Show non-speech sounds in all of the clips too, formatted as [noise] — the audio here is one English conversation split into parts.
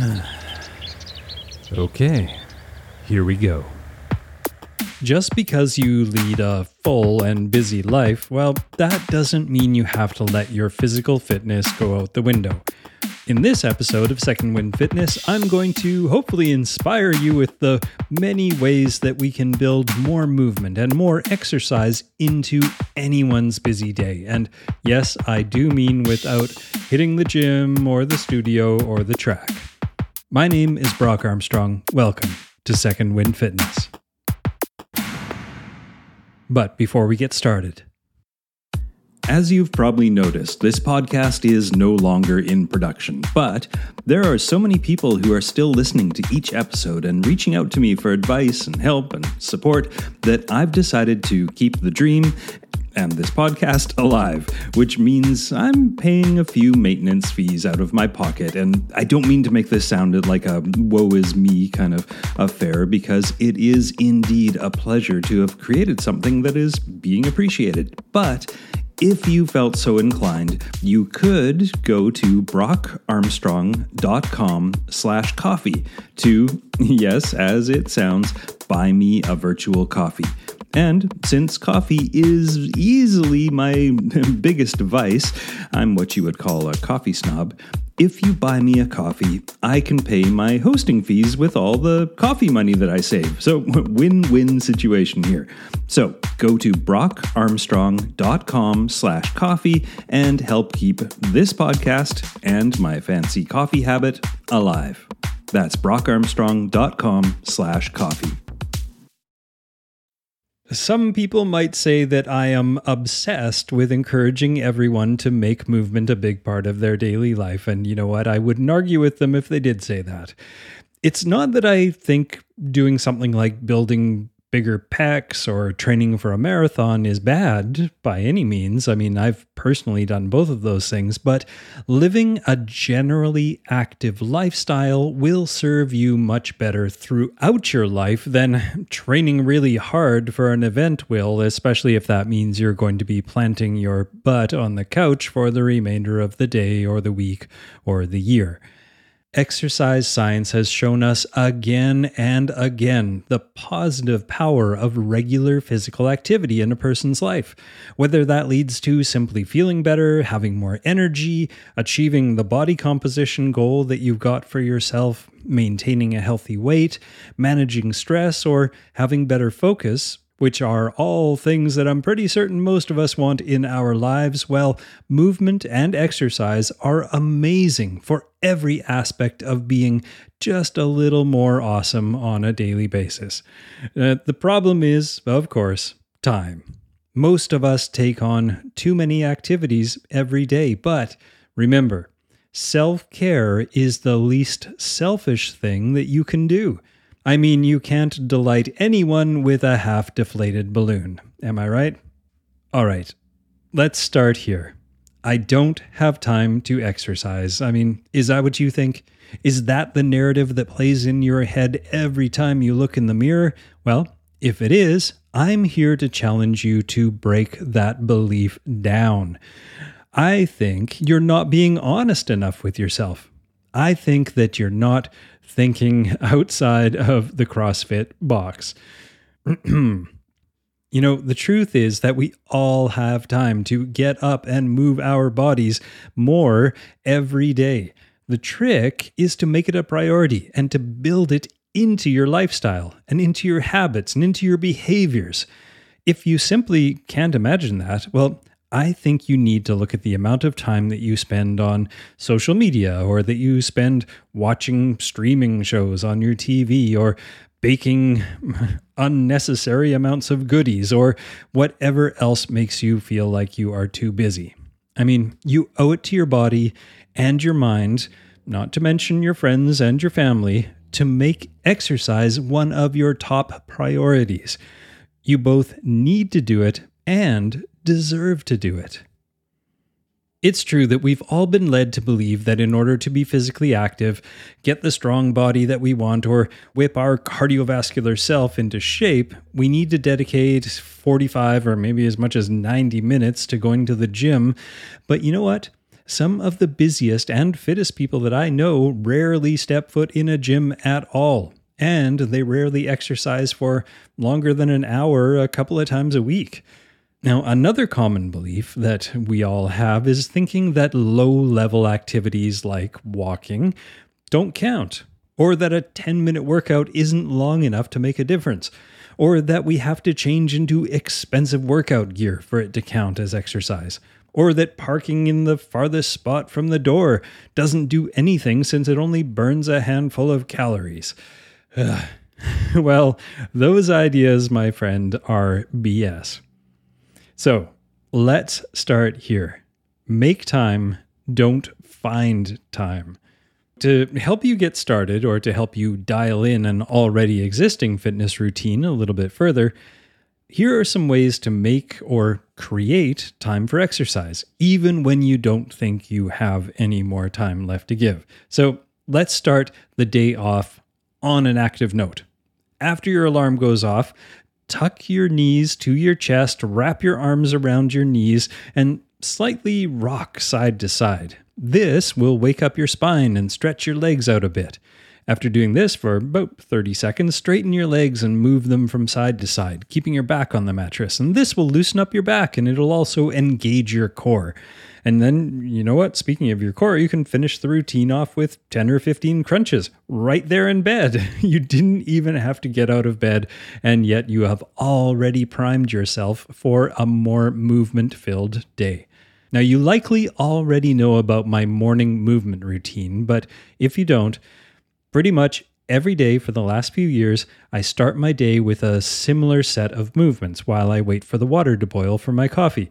[sighs] okay, here we go. Just because you lead a full and busy life, well, that doesn't mean you have to let your physical fitness go out the window. In this episode of Second Wind Fitness, I'm going to hopefully inspire you with the many ways that we can build more movement and more exercise into anyone's busy day. And yes, I do mean without hitting the gym or the studio or the track. My name is Brock Armstrong. Welcome to Second Wind Fitness. But before we get started, as you've probably noticed, this podcast is no longer in production, but there are so many people who are still listening to each episode and reaching out to me for advice and help and support that I've decided to keep the dream and this podcast alive, which means I'm paying a few maintenance fees out of my pocket. And I don't mean to make this sound like a woe is me kind of affair, because it is indeed a pleasure to have created something that is being appreciated. But if you felt so inclined, you could go to brockarmstrong.com slash coffee to, [laughs] yes, as it sounds, buy me a virtual coffee. And since coffee is easily my [laughs] biggest vice, I'm what you would call a coffee snob. If you buy me a coffee, I can pay my hosting fees with all the coffee money that I save. So, [laughs] win win situation here. So, go to brockarmstrong.com slash coffee and help keep this podcast and my fancy coffee habit alive. That's brockarmstrong.com slash coffee. Some people might say that I am obsessed with encouraging everyone to make movement a big part of their daily life. And you know what? I wouldn't argue with them if they did say that. It's not that I think doing something like building bigger pecs or training for a marathon is bad by any means. I mean, I've personally done both of those things, but living a generally active lifestyle will serve you much better throughout your life than [laughs] training really hard for an event will, especially if that means you're going to be planting your butt on the couch for the remainder of the day or the week or the year. Exercise science has shown us again and again the positive power of regular physical activity in a person's life. Whether that leads to simply feeling better, having more energy, achieving the body composition goal that you've got for yourself, maintaining a healthy weight, managing stress, or having better focus, which are all things that I'm pretty certain most of us want in our lives, well, movement and exercise are amazing for every aspect of being just a little more awesome on a daily basis. Uh, the problem is, of course, time. Most of us take on too many activities every day, but remember, self care is the least selfish thing that you can do. I mean, you can't delight anyone with a half deflated balloon. Am I right? All right, let's start here. I don't have time to exercise. I mean, is that what you think? Is that the narrative that plays in your head every time you look in the mirror? Well, if it is, I'm here to challenge you to break that belief down. I think you're not being honest enough with yourself. I think that you're not thinking outside of the CrossFit box. [clears throat] you know, the truth is that we all have time to get up and move our bodies more every day. The trick is to make it a priority and to build it into your lifestyle and into your habits and into your behaviors. If you simply can't imagine that, well, I think you need to look at the amount of time that you spend on social media or that you spend watching streaming shows on your TV or baking [laughs] unnecessary amounts of goodies or whatever else makes you feel like you are too busy. I mean, you owe it to your body and your mind, not to mention your friends and your family, to make exercise one of your top priorities. You both need to do it and deserve to do it. It's true that we've all been led to believe that in order to be physically active, get the strong body that we want, or whip our cardiovascular self into shape, we need to dedicate 45 or maybe as much as 90 minutes to going to the gym. But you know what? Some of the busiest and fittest people that I know rarely step foot in a gym at all, and they rarely exercise for longer than an hour a couple of times a week. Now, another common belief that we all have is thinking that low level activities like walking don't count, or that a 10 minute workout isn't long enough to make a difference, or that we have to change into expensive workout gear for it to count as exercise, or that parking in the farthest spot from the door doesn't do anything since it only burns a handful of calories. [sighs] well, those ideas, my friend, are BS. So let's start here. Make time, don't find time. To help you get started or to help you dial in an already existing fitness routine a little bit further, here are some ways to make or create time for exercise, even when you don't think you have any more time left to give. So let's start the day off on an active note. After your alarm goes off, tuck your knees to your chest, wrap your arms around your knees, and slightly rock side to side. This will wake up your spine and stretch your legs out a bit. After doing this for about 30 seconds, straighten your legs and move them from side to side, keeping your back on the mattress. And this will loosen up your back and it'll also engage your core. And then, you know what? Speaking of your core, you can finish the routine off with 10 or 15 crunches right there in bed. [laughs] You didn't even have to get out of bed, and yet you have already primed yourself for a more movement filled day. Now, you likely already know about my morning movement routine, but if you don't, Pretty much every day for the last few years, I start my day with a similar set of movements while I wait for the water to boil for my coffee.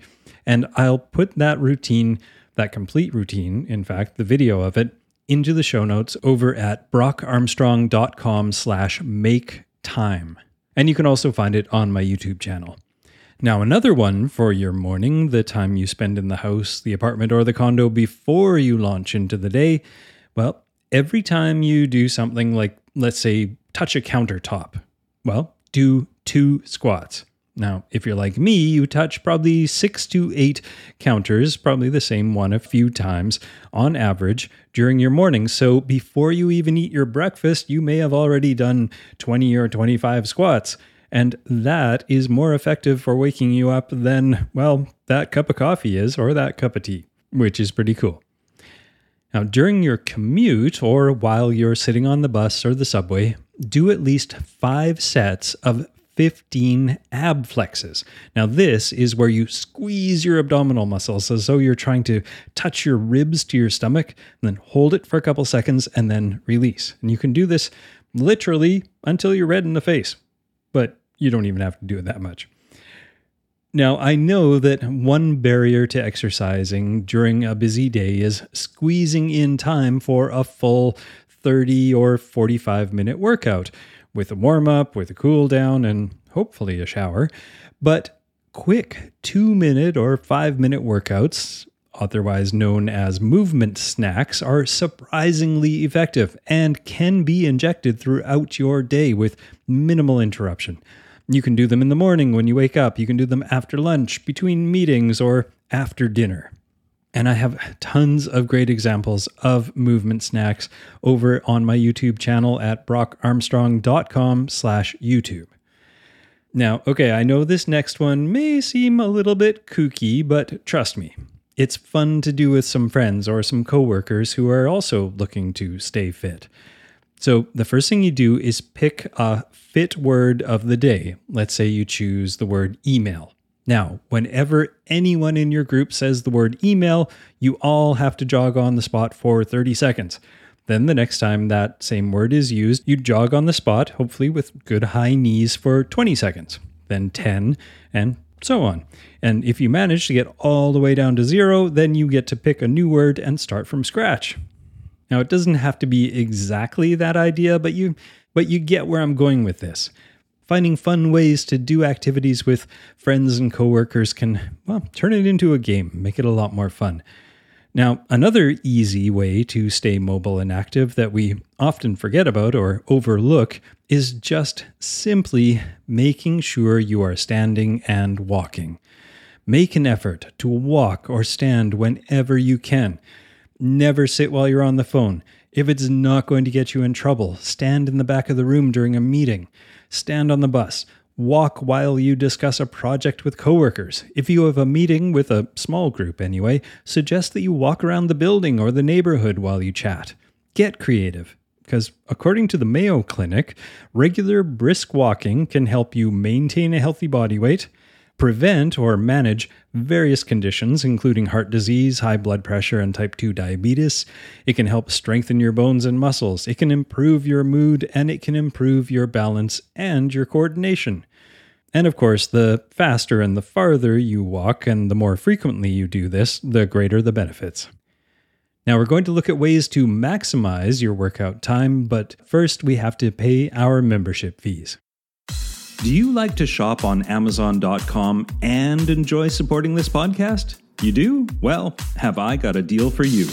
And I'll put that routine, that complete routine, in fact, the video of it, into the show notes over at brockarmstrong.com slash make time. And you can also find it on my YouTube channel. Now, another one for your morning, the time you spend in the house, the apartment, or the condo before you launch into the day, well, every time you do something like, let's say, touch a countertop, well, do two squats. Now, if you're like me, you touch probably six to eight counters, probably the same one a few times on average during your morning. So before you even eat your breakfast, you may have already done 20 or 25 squats. And that is more effective for waking you up than, well, that cup of coffee is or that cup of tea, which is pretty cool. Now, during your commute or while you're sitting on the bus or the subway, do at least five sets of 15 ab flexes. Now, this is where you squeeze your abdominal muscles as though you're trying to touch your ribs to your stomach, and then hold it for a couple seconds and then release. And you can do this literally until you're red in the face, but you don't even have to do it that much. Now, I know that one barrier to exercising during a busy day is squeezing in time for a full 30 or 45 minute workout with a warm up, with a cool down, and hopefully a shower. But quick two minute or five minute workouts, otherwise known as movement snacks, are surprisingly effective and can be injected throughout your day with minimal interruption. You can do them in the morning when you wake up. You can do them after lunch, between meetings, or after dinner. And I have tons of great examples of movement snacks over on my YouTube channel at brockarmstrong.com slash YouTube. Now, okay, I know this next one may seem a little bit kooky, but trust me, it's fun to do with some friends or some coworkers who are also looking to stay fit. So the first thing you do is pick a fit word of the day. Let's say you choose the word email. Now, whenever anyone in your group says the word email, you all have to jog on the spot for 30 seconds. Then the next time that same word is used, you jog on the spot, hopefully with good high knees for 20 seconds, then 10, and so on. And if you manage to get all the way down to zero, then you get to pick a new word and start from scratch. Now, it doesn't have to be exactly that idea, but you but you get where I'm going with this. Finding fun ways to do activities with friends and coworkers can, well, turn it into a game, make it a lot more fun. Now, another easy way to stay mobile and active that we often forget about or overlook is just simply making sure you are standing and walking. Make an effort to walk or stand whenever you can. Never sit while you're on the phone. If it's not going to get you in trouble, stand in the back of the room during a meeting. Stand on the bus. Walk while you discuss a project with coworkers. If you have a meeting with a small group anyway, suggest that you walk around the building or the neighborhood while you chat. Get creative. Because according to the Mayo Clinic, regular brisk walking can help you maintain a healthy body weight, prevent or manage various conditions, including heart disease, high blood pressure, and type 2 diabetes. It can help strengthen your bones and muscles. It can improve your mood, and it can improve your balance and your coordination. And of course, the faster and the farther you walk, and the more frequently you do this, the greater the benefits. Now, we're going to look at ways to maximize your workout time, but first we have to pay our membership fees. Do you like to shop on Amazon.com and enjoy supporting this podcast? You do? Well, have I got a deal for you.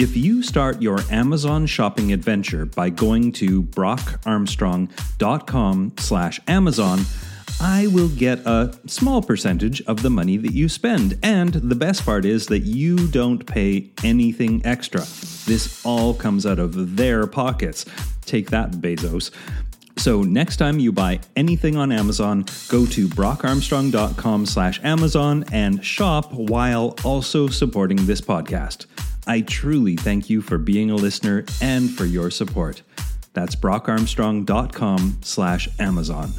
If you start your Amazon shopping adventure by going to brockarmstrong.com slash Amazon, I will get a small percentage of the money that you spend. And the best part is that you don't pay anything extra. This all comes out of their pockets. Take that, Bezos. So next time you buy anything on Amazon, go to brockarmstrong.com slash Amazon and shop while also supporting this podcast. I truly thank you for being a listener and for your support. That's brockarmstrong.com slash Amazon.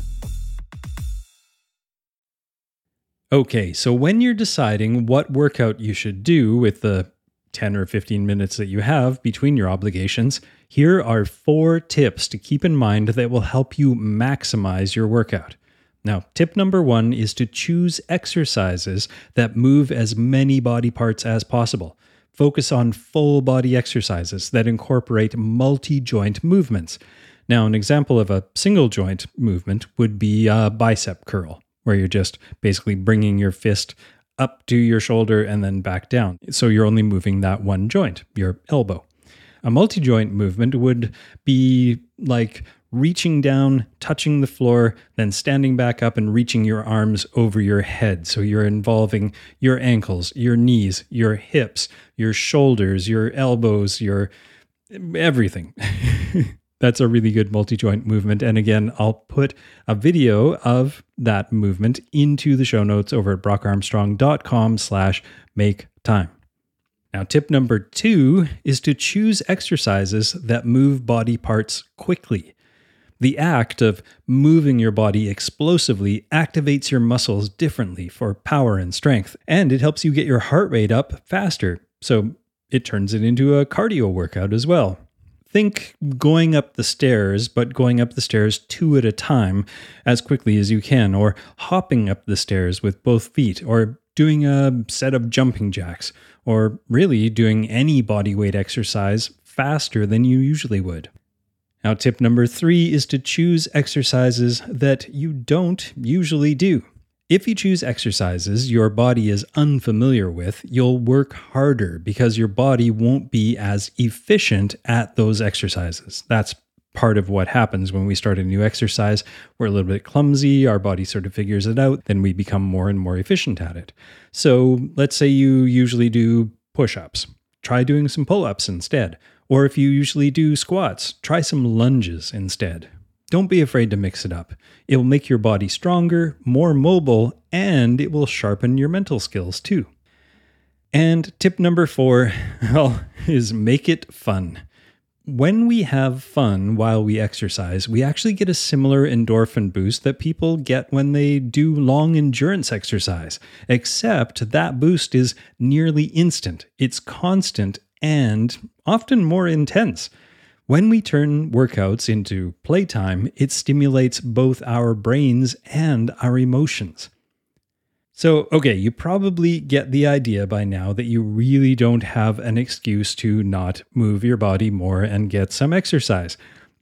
Okay, so when you're deciding what workout you should do with the 10 or 15 minutes that you have between your obligations, here are four tips to keep in mind that will help you maximize your workout. Now, tip number one is to choose exercises that move as many body parts as possible. Focus on full body exercises that incorporate multi joint movements. Now, an example of a single joint movement would be a bicep curl, where you're just basically bringing your fist up to your shoulder and then back down. So you're only moving that one joint, your elbow. A multi joint movement would be like reaching down, touching the floor, then standing back up and reaching your arms over your head. So you're involving your ankles, your knees, your hips, your shoulders, your elbows, your everything. [laughs] That's a really good multi joint movement. And again, I'll put a video of that movement into the show notes over at brockarmstrong.com slash make time. Now, tip number two is to choose exercises that move body parts quickly. The act of moving your body explosively activates your muscles differently for power and strength, and it helps you get your heart rate up faster. So it turns it into a cardio workout as well think going up the stairs, but going up the stairs two at a time as quickly as you can, or hopping up the stairs with both feet, or doing a set of jumping jacks, or really doing any body weight exercise faster than you usually would. Now, tip number three is to choose exercises that you don't usually do. If you choose exercises your body is unfamiliar with, you'll work harder because your body won't be as efficient at those exercises. That's part of what happens when we start a new exercise. We're a little bit clumsy, our body sort of figures it out, then we become more and more efficient at it. So let's say you usually do push ups, try doing some pull ups instead. Or if you usually do squats, try some lunges instead. Don't be afraid to mix it up. It will make your body stronger, more mobile, and it will sharpen your mental skills too. And tip number four, [laughs] well, is make it fun. When we have fun while we exercise, we actually get a similar endorphin boost that people get when they do long endurance exercise, except that boost is nearly instant. It's constant and often more intense. When we turn workouts into playtime, it stimulates both our brains and our emotions. So, okay, you probably get the idea by now that you really don't have an excuse to not move your body more and get some exercise.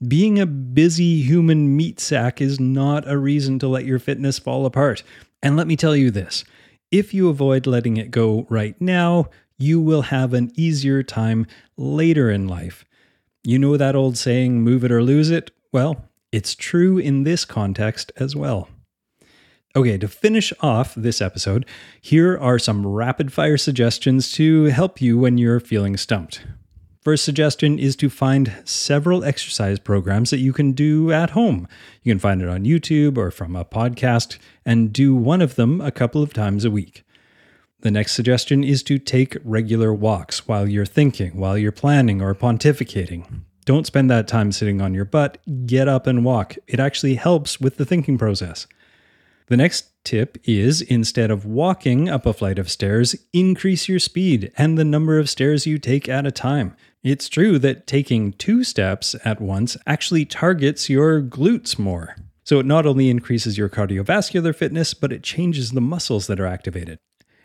Being a busy human meat sack is not a reason to let your fitness fall apart. And let me tell you this if you avoid letting it go right now, you will have an easier time later in life. You know that old saying, move it or lose it? Well, it's true in this context as well. Okay, to finish off this episode, here are some rapid fire suggestions to help you when you're feeling stumped. First suggestion is to find several exercise programs that you can do at home. You can find it on YouTube or from a podcast and do one of them a couple of times a week. The next suggestion is to take regular walks while you're thinking, while you're planning or pontificating. Don't spend that time sitting on your butt, get up and walk. It actually helps with the thinking process. The next tip is instead of walking up a flight of stairs, increase your speed and the number of stairs you take at a time. It's true that taking two steps at once actually targets your glutes more. So it not only increases your cardiovascular fitness, but it changes the muscles that are activated.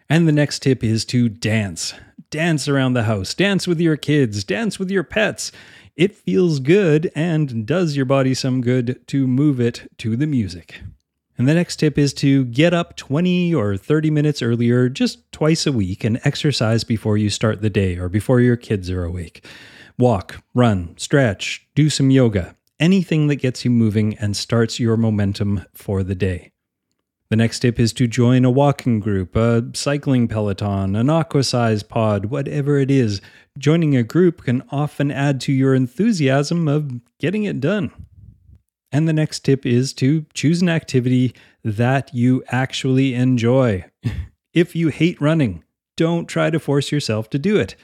And the next tip is to dance. Dance around the house, dance with your kids, dance with your pets. It feels good and does your body some good to move it to the music. And the next tip is to get up 20 or 30 minutes earlier, just twice a week, and exercise before you start the day or before your kids are awake. Walk, run, stretch, do some yoga, anything that gets you moving and starts your momentum for the day. The next tip is to join a walking group, a cycling peloton, an aqua size pod, whatever it is. Joining a group can often add to your enthusiasm of getting it done. And the next tip is to choose an activity that you actually enjoy. [laughs] if you hate running, don't try to force yourself to do it.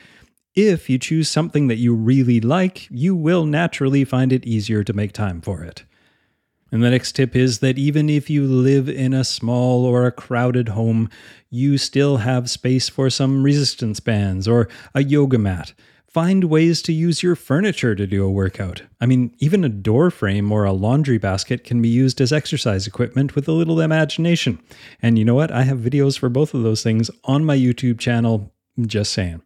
If you choose something that you really like, you will naturally find it easier to make time for it. And the next tip is that even if you live in a small or a crowded home, you still have space for some resistance bands or a yoga mat. Find ways to use your furniture to do a workout. I mean, even a door frame or a laundry basket can be used as exercise equipment with a little imagination. And you know what? I have videos for both of those things on my YouTube channel. Just saying.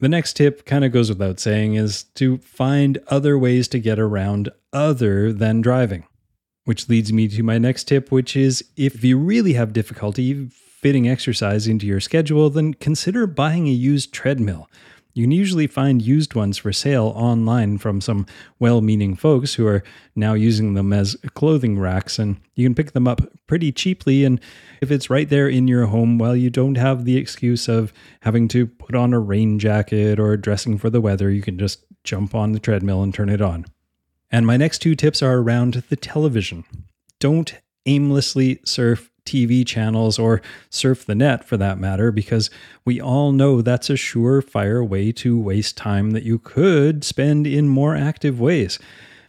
The next tip kind of goes without saying is to find other ways to get around other than driving. Which leads me to my next tip, which is if you really have difficulty fitting exercise into your schedule, then consider buying a used treadmill. You can usually find used ones for sale online from some well meaning folks who are now using them as clothing racks, and you can pick them up pretty cheaply. And if it's right there in your home, well, you don't have the excuse of having to put on a rain jacket or dressing for the weather. You can just jump on the treadmill and turn it on. And my next two tips are around the television. Don't aimlessly surf TV channels or surf the net for that matter, because we all know that's a surefire way to waste time that you could spend in more active ways.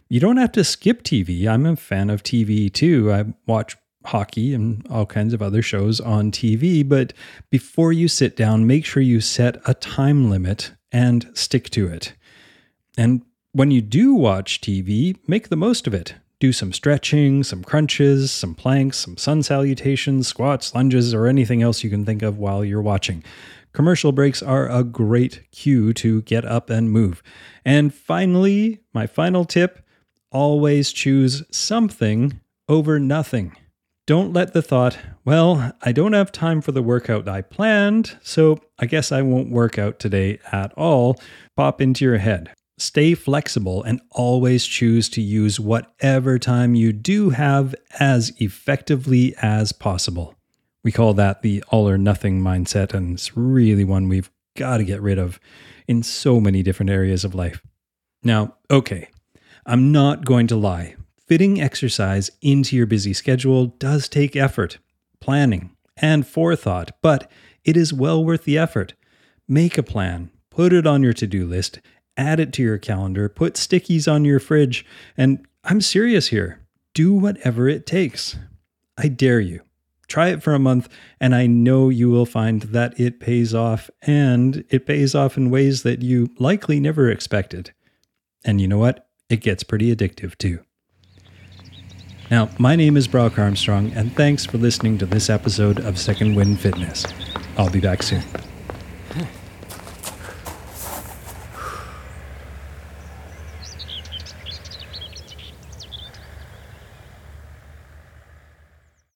You don't have to skip TV. I'm a fan of TV too. I watch hockey and all kinds of other shows on TV, but before you sit down, make sure you set a time limit and stick to it. And when you do watch TV, make the most of it do some stretching, some crunches, some planks, some sun salutations, squats, lunges, or anything else you can think of while you're watching. Commercial breaks are a great cue to get up and move. And finally, my final tip always choose something over nothing. Don't let the thought, well, I don't have time for the workout I planned, so I guess I won't work out today at all, pop into your head. Stay flexible and always choose to use whatever time you do have as effectively as possible. We call that the all or nothing mindset, and it's really one we've got to get rid of in so many different areas of life. Now, okay, I'm not going to lie. Fitting exercise into your busy schedule does take effort, planning, and forethought, but it is well worth the effort. Make a plan, put it on your to do list, add it to your calendar, put stickies on your fridge, and I'm serious here. Do whatever it takes. I dare you. Try it for a month, and I know you will find that it pays off, and it pays off in ways that you likely never expected. And you know what? It gets pretty addictive too. Now, my name is Brock Armstrong, and thanks for listening to this episode of Second Wind Fitness. I'll be back soon.